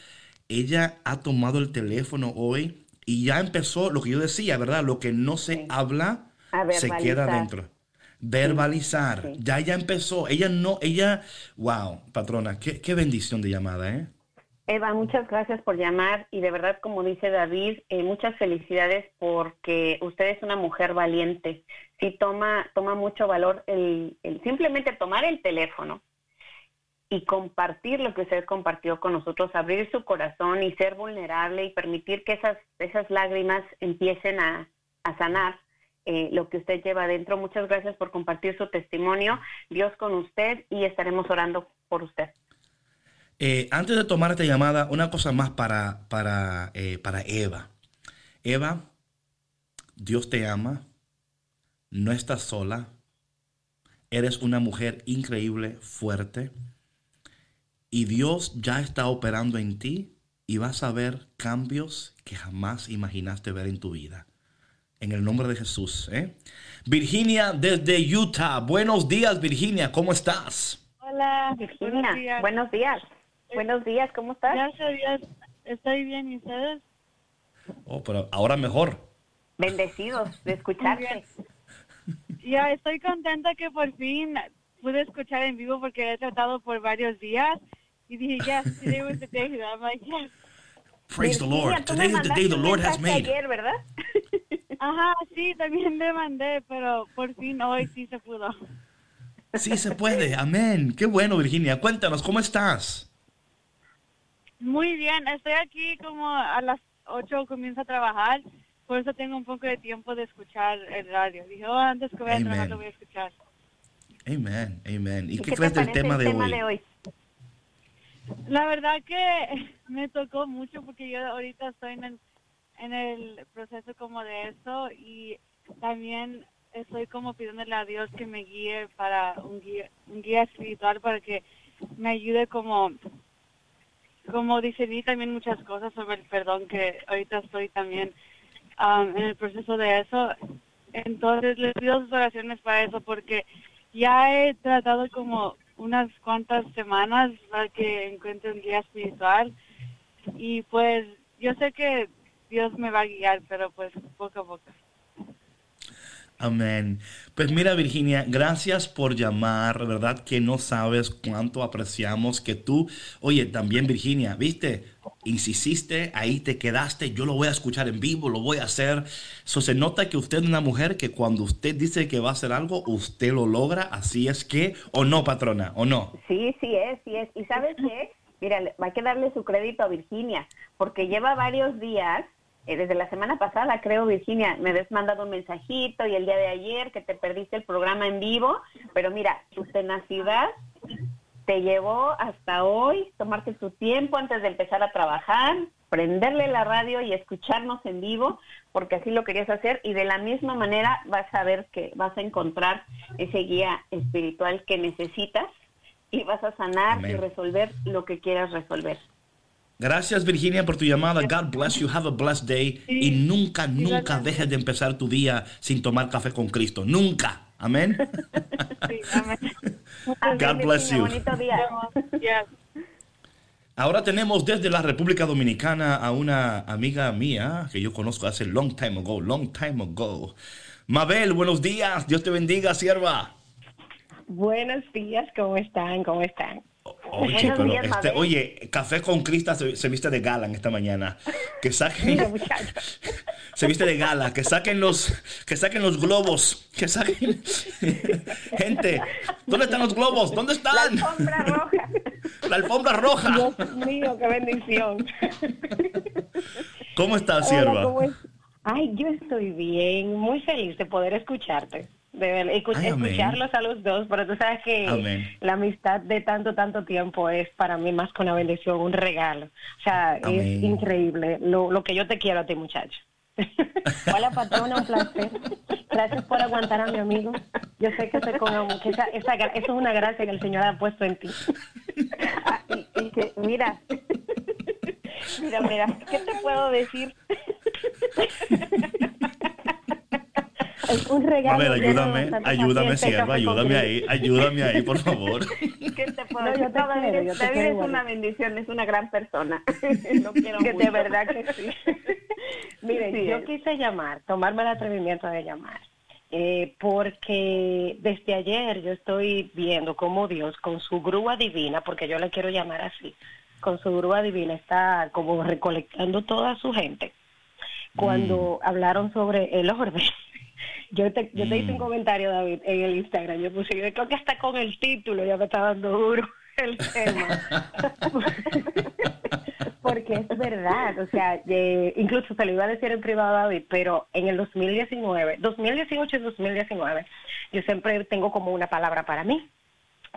ella ha tomado el teléfono hoy y ya empezó lo que yo decía, ¿verdad? Lo que no se habla se queda dentro verbalizar. Ya ya empezó. Ella no, ella, wow, patrona, qué, qué, bendición de llamada, ¿eh? Eva, muchas gracias por llamar y de verdad, como dice David, eh, muchas felicidades porque usted es una mujer valiente. Sí, toma, toma mucho valor el, el simplemente tomar el teléfono y compartir lo que usted compartió con nosotros, abrir su corazón y ser vulnerable y permitir que esas, esas lágrimas empiecen a, a sanar eh, lo que usted lleva adentro. Muchas gracias por compartir su testimonio. Dios con usted y estaremos orando por usted. Eh, antes de tomar esta llamada, una cosa más para, para, eh, para Eva. Eva, Dios te ama, no estás sola, eres una mujer increíble, fuerte, y Dios ya está operando en ti y vas a ver cambios que jamás imaginaste ver en tu vida en el nombre de Jesús. ¿eh? Virginia desde Utah. Buenos días, Virginia. ¿Cómo estás? Hola, Virginia. Buenos días. Buenos días. ¿Cómo estás? Gracias Estoy bien. ¿Y ustedes? Oh, pero ahora mejor. Bendecidos de escucharte. Ya estoy contenta que por fin pude escuchar en vivo porque he tratado por varios días y dije, yes, today was the day. I'm like, yes. Praise the Lord. Today is the day the Lord has made. Ayer, ¿verdad? Ajá, [LAUGHS] sí, también le mandé, pero por fin hoy sí se pudo. Sí se puede, amén. Qué bueno, Virginia. Cuéntanos, ¿cómo estás? Muy bien, estoy aquí como a las 8 comienzo a trabajar, por eso tengo un poco de tiempo de escuchar el radio. Dije, oh, antes que voy a trabajar lo voy a escuchar. Amén, amén. ¿Y, qué, crees del tema, de, tema de hoy? La verdad que [LAUGHS] me tocó mucho porque yo ahorita estoy en el en el proceso como de eso y también estoy como pidiéndole a Dios que me guíe para un guía, un guía espiritual para que me ayude como como discernir también muchas cosas sobre el perdón que ahorita estoy también um, en el proceso de eso. Entonces les pido sus oraciones para eso porque ya he tratado como unas cuantas semanas para que encuentre un guía espiritual y pues yo sé que Dios me va a guiar, pero pues poco a poco. Amén. Pues mira, Virginia, gracias por llamar, ¿verdad? Que no sabes cuánto apreciamos que tú, oye, también Virginia, viste, insististe, ahí te quedaste, yo lo voy a escuchar en vivo, lo voy a hacer. Eso se nota que usted es una mujer que cuando usted dice que va a hacer algo, usted lo logra, así es que, o no, patrona, o no. Sí, sí es, sí es. ¿Y sabes qué? Mira, hay que darle su crédito a Virginia, porque lleva varios días eh, desde la semana pasada, creo, Virginia, me habías mandado un mensajito y el día de ayer que te perdiste el programa en vivo, pero mira, tu tenacidad te llevó hasta hoy, tomarte tu tiempo antes de empezar a trabajar, prenderle la radio y escucharnos en vivo, porque así lo querías hacer y de la misma manera vas a ver que vas a encontrar ese guía espiritual que necesitas y vas a sanar y resolver lo que quieras resolver. Gracias Virginia por tu llamada. God bless you. Have a blessed day. Y nunca, nunca dejes de empezar tu día sin tomar café con Cristo. Nunca. Amén. [LAUGHS] Sí, amén. God bless you. Bonito día. Yes. Ahora tenemos desde la República Dominicana a una amiga mía que yo conozco hace long time ago, long time ago. Mabel, buenos días. Dios te bendiga, sierva. Buenos días, ¿cómo están? ¿Cómo están? Oye, pero días, este, oye, Café con Crista se, se viste de gala en esta mañana. Que saquen, [LAUGHS] se viste de gala, que saquen los, que saquen los globos, que saquen. [LAUGHS] Gente, ¿dónde están los globos? ¿Dónde La están? alfombra roja. [LAUGHS] La alfombra roja. Dios mío, qué bendición. ¿Cómo estás, sierva? Ay, yo estoy bien, muy feliz de poder escucharte. De ver- escu- Ay, amén. escucharlos a los dos, pero tú sabes que Amén. la amistad de tanto, tanto tiempo es para mí más que una bendición, un regalo. O sea, Amén. es increíble lo, lo que yo te quiero a ti, muchacho. [LAUGHS] Hola, patrona, un placer. Gracias por aguantar a mi amigo. Yo sé que, se con, esa, esa eso es una gracia que el Señor ha puesto en ti. Ah, [LAUGHS] y- y que, mira, [LAUGHS] mira, mira, ¿qué te puedo decir? Un regalo. Mabel, ayúdame, ayúdame, sierva, ayúdame ahí, ayúdame ahí, por favor. [LAUGHS] ¿Qué te puedo No, yo te David, quiero, es- yo te David quiero es igual. una bendición, es una gran persona. [LAUGHS] Lo [LAUGHS] quiero que de verdad que sí. Miren, Sí yo es. quise llamar, tomarme el atrevimiento de llamar, eh, porque desde ayer yo estoy viendo cómo Dios con su grúa divina, porque yo le quiero llamar así, con su grúa divina está como recolectando toda su gente. Cuando hablaron sobre el orden. Yo te, yo te hice un Mm. comentario, David, en el Instagram. Yo puse, yo creo que hasta con el título ya me está dando duro [LAUGHS] el tema. [LAUGHS] Porque es verdad, o sea, eh, incluso se lo iba a decir en privado a David, pero en el 2019, 2018 y 2019, yo siempre tengo como una palabra para mí,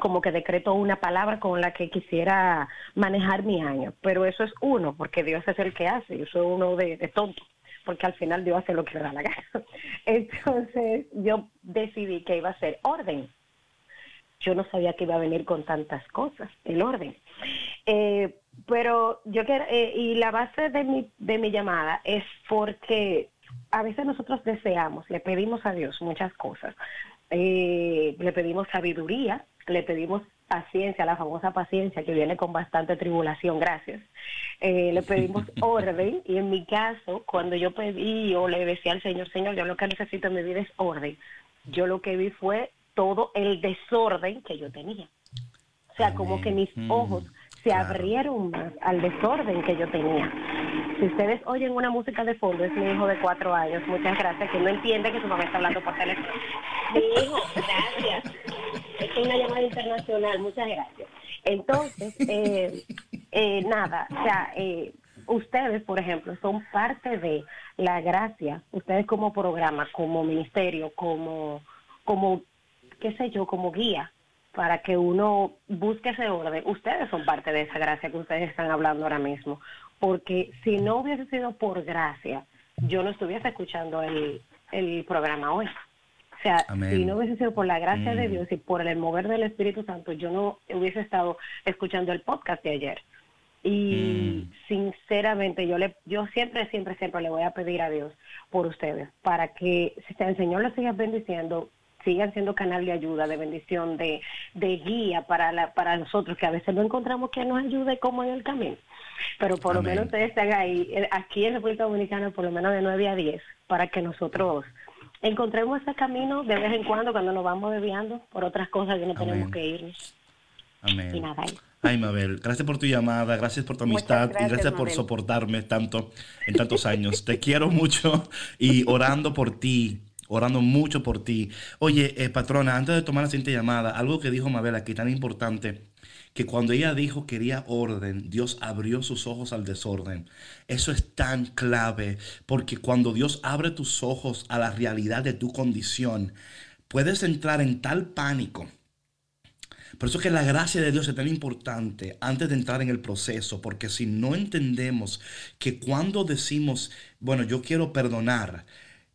como que decreto una palabra con la que quisiera manejar mi año, pero eso es uno, porque Dios es el que hace, yo soy uno de, de tonto, porque al final Dios hace lo que le da la gana. [LAUGHS] Entonces yo decidí que iba a ser orden, yo no sabía que iba a venir con tantas cosas, el orden. Eh, pero yo quiero, eh, y la base de mi, de mi llamada es porque a veces nosotros deseamos, le pedimos a Dios muchas cosas. Eh, le pedimos sabiduría, le pedimos paciencia, la famosa paciencia que viene con bastante tribulación, gracias. Eh, le pedimos [LAUGHS] orden y en mi caso, cuando yo pedí o le decía al Señor, Señor, yo lo que necesito en mi vida es orden, yo lo que vi fue todo el desorden que yo tenía. O sea, como que mis Mm, ojos se claro. abrieron más al desorden que yo tenía. Si ustedes oyen una música de fondo, es mi hijo de cuatro años, muchas gracias, que no entiende que su mamá está hablando por teléfono. [LAUGHS] Mi hijo, gracias. Es una llamada internacional, muchas gracias. Entonces, [LAUGHS] eh, eh, nada, o sea, eh, ustedes, por ejemplo, son parte de la gracia, ustedes como programa, como ministerio, como, como, qué sé yo, como guía, para que uno busque ese orden. Ustedes son parte de esa gracia que ustedes están hablando ahora mismo, porque si no hubiese sido por gracia, yo no estuviese escuchando el, el programa hoy. O sea, Amén. si no hubiese sido por la gracia de Mm. Dios y por el mover del Espíritu Santo, yo no hubiese estado escuchando el podcast de ayer. Y Mm. sinceramente, yo le, yo siempre, siempre, siempre le voy a pedir a Dios por ustedes, para que si el Señor los siga bendiciendo, sigan siendo canal de ayuda, de bendición, de, de guía para la, para nosotros, que a veces no encontramos que nos ayude como en el camino. Pero por lo menos ustedes están ahí, eh, aquí en República Dominicana, por lo menos de 9 a 10, para que nosotros encontremos ese camino de vez en cuando cuando nos vamos desviando por otras cosas que no tenemos Amén. que irnos. Amén. Y nada, ahí. Ay, Mabel, gracias por tu llamada, gracias por tu amistad y gracias, gracias por Mabel. soportarme tanto en tantos años. Te quiero mucho y orando por ti, orando mucho por ti. Oye, eh, patrona, antes de tomar la siguiente llamada, algo que dijo Mabel aquí tan importante, que cuando ella dijo quería orden, Dios abrió sus ojos al desorden. Eso es tan clave, porque cuando Dios abre tus ojos a la realidad de tu condición, puedes entrar en tal pánico por eso que la gracia de Dios es tan importante antes de entrar en el proceso, porque si no entendemos que cuando decimos, bueno, yo quiero perdonar,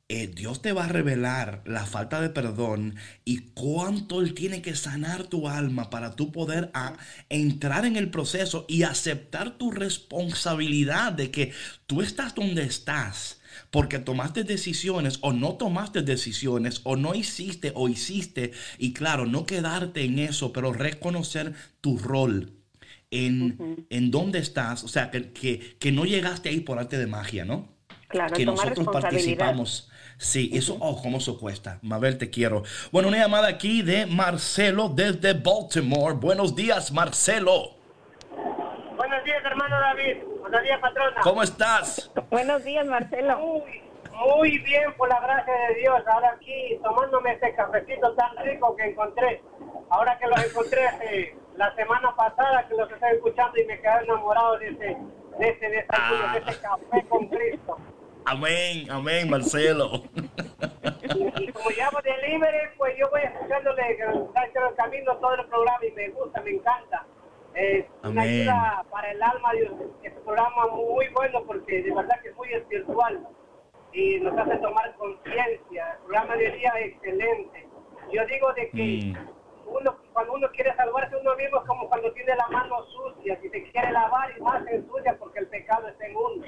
eh, Dios te va a revelar la falta de perdón y cuánto Él tiene que sanar tu alma para tú poder a, entrar en el proceso y aceptar tu responsabilidad de que tú estás donde estás porque tomaste decisiones o no tomaste decisiones o no hiciste o hiciste y claro, no quedarte en eso, pero reconocer tu rol en, en dónde estás, o sea, que, que, que no llegaste ahí por arte de magia, ¿no? Claro, que nosotros participamos. Sí, eso, oh, cómo eso cuesta. Mabel, te quiero. Bueno, una llamada aquí de Marcelo desde Baltimore. Buenos días, Marcelo. Buenos días, hermano David. Buenos días, patrona. ¿Cómo estás? Buenos días, Marcelo. Muy, muy bien, por la gracia de Dios. Ahora aquí tomándome este cafecito tan rico que encontré. Ahora que los encontré eh, la semana pasada, que los estoy escuchando y me quedé enamorado de ese, de ese desayuno, de ese café con Cristo. Amén, amén, Marcelo. Y como llamo delivery, pues yo voy escuchándole el camino todo el programa y me gusta, me encanta. Es una ayuda para el alma, Dios. Es un programa muy bueno porque de verdad que es muy espiritual y nos hace tomar conciencia. El programa de día es excelente. Yo digo de que Mm. uno cuando uno quiere salvarse uno mismo es como cuando tiene la mano sucia, si se quiere lavar y más se ensucia porque el pecado está en uno.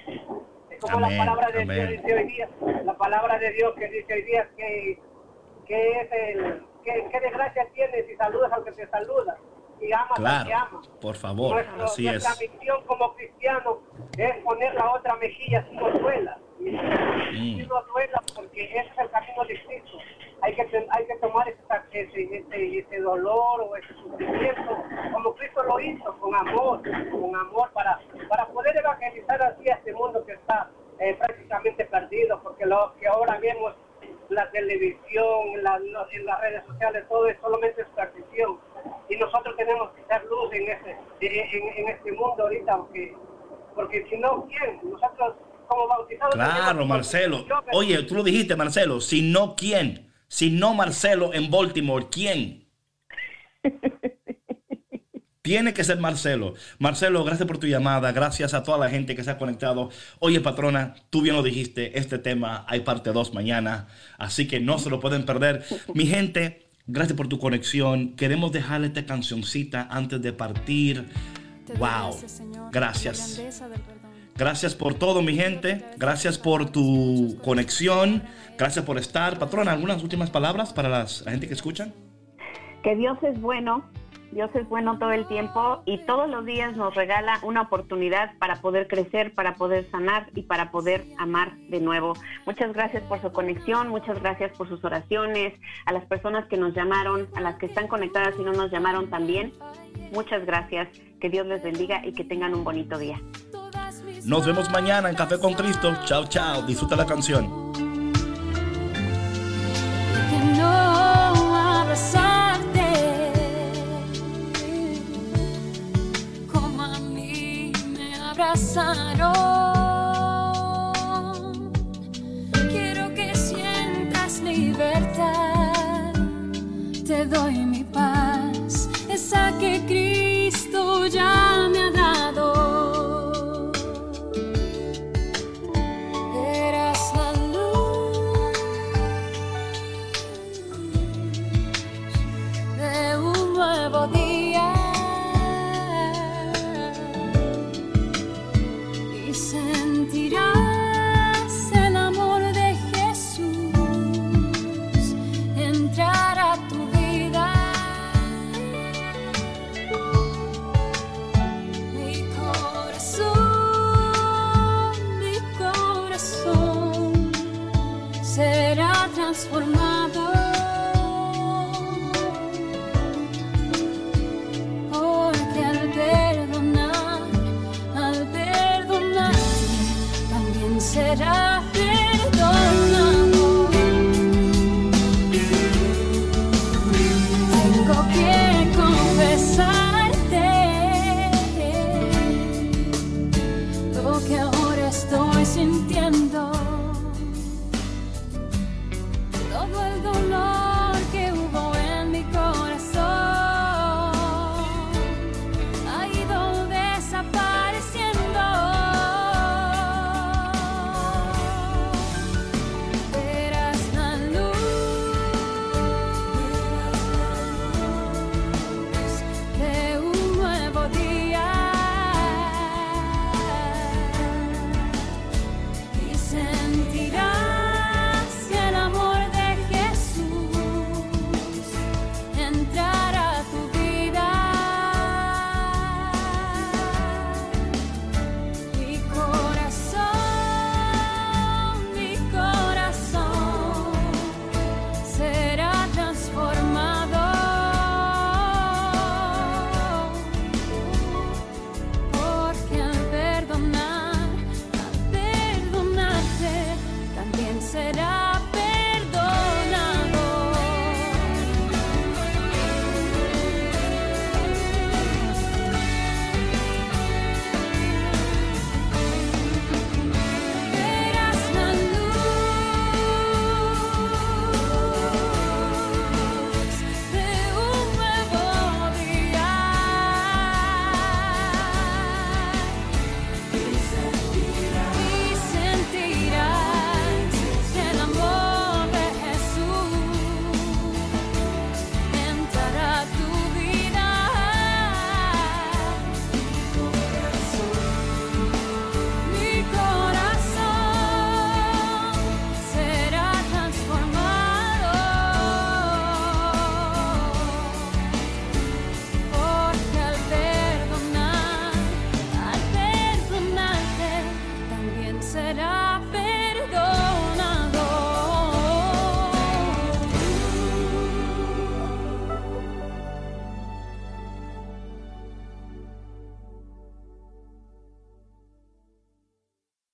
Es como Amén, la palabra de amén. Dios dice hoy día, la palabra de Dios que dice hoy día que, que es el, que, que desgracia tienes si saludas al que te saluda que Claro, ama. por favor, Nuestro- así es. nuestra misión como cristianos es poner la otra mejilla si nos duela. Y Mm. Si nos duela porque ese es el camino de Cristo. Hay que, hay que tomar ese, ese, ese dolor o ese sufrimiento como Cristo lo hizo, con amor, con amor para, para poder evangelizar así a este mundo que está eh, prácticamente perdido, porque lo que ahora vemos la televisión, la- no- en las redes sociales, todo es solamente extracción. Y nosotros tenemos que ser luz en, ese, en, en este mundo ahorita, porque, porque si no, ¿quién? Nosotros como bautizados... Claro, Marcelo. Oye, tú lo dijiste, Marcelo. Si no, ¿quién? Si no Marcelo en Baltimore, ¿quién? [LAUGHS] Tiene que ser Marcelo. Marcelo, gracias por tu llamada. Gracias a toda la gente que se ha conectado. Oye, patrona, tú bien lo dijiste. Este tema hay parte 2 mañana. Así que no se lo pueden perder. Mi gente, gracias por tu conexión. Queremos dejarle esta cancioncita antes de partir. Te Wow. gracias, Señor, Gracias. Gracias por todo, mi gente. Gracias por tu conexión. Gracias por estar. Patrona, ¿algunas últimas palabras para las- la gente que escuchan? Que Dios es bueno, Dios es bueno todo el tiempo y todos los días nos regala una oportunidad para poder crecer, para poder sanar y para poder amar de nuevo. Muchas gracias por su conexión, muchas gracias por sus oraciones, a las personas que nos llamaron, a las que están conectadas y no nos llamaron también. Muchas gracias, que Dios les bendiga y que tengan un bonito día. Nos vemos mañana en Café con Cristo. Chao, chao. Disfruta la canción. que no abrazarte abrazaron. Quiero que sientas libertad, te doy mi paz, esa que Cristo me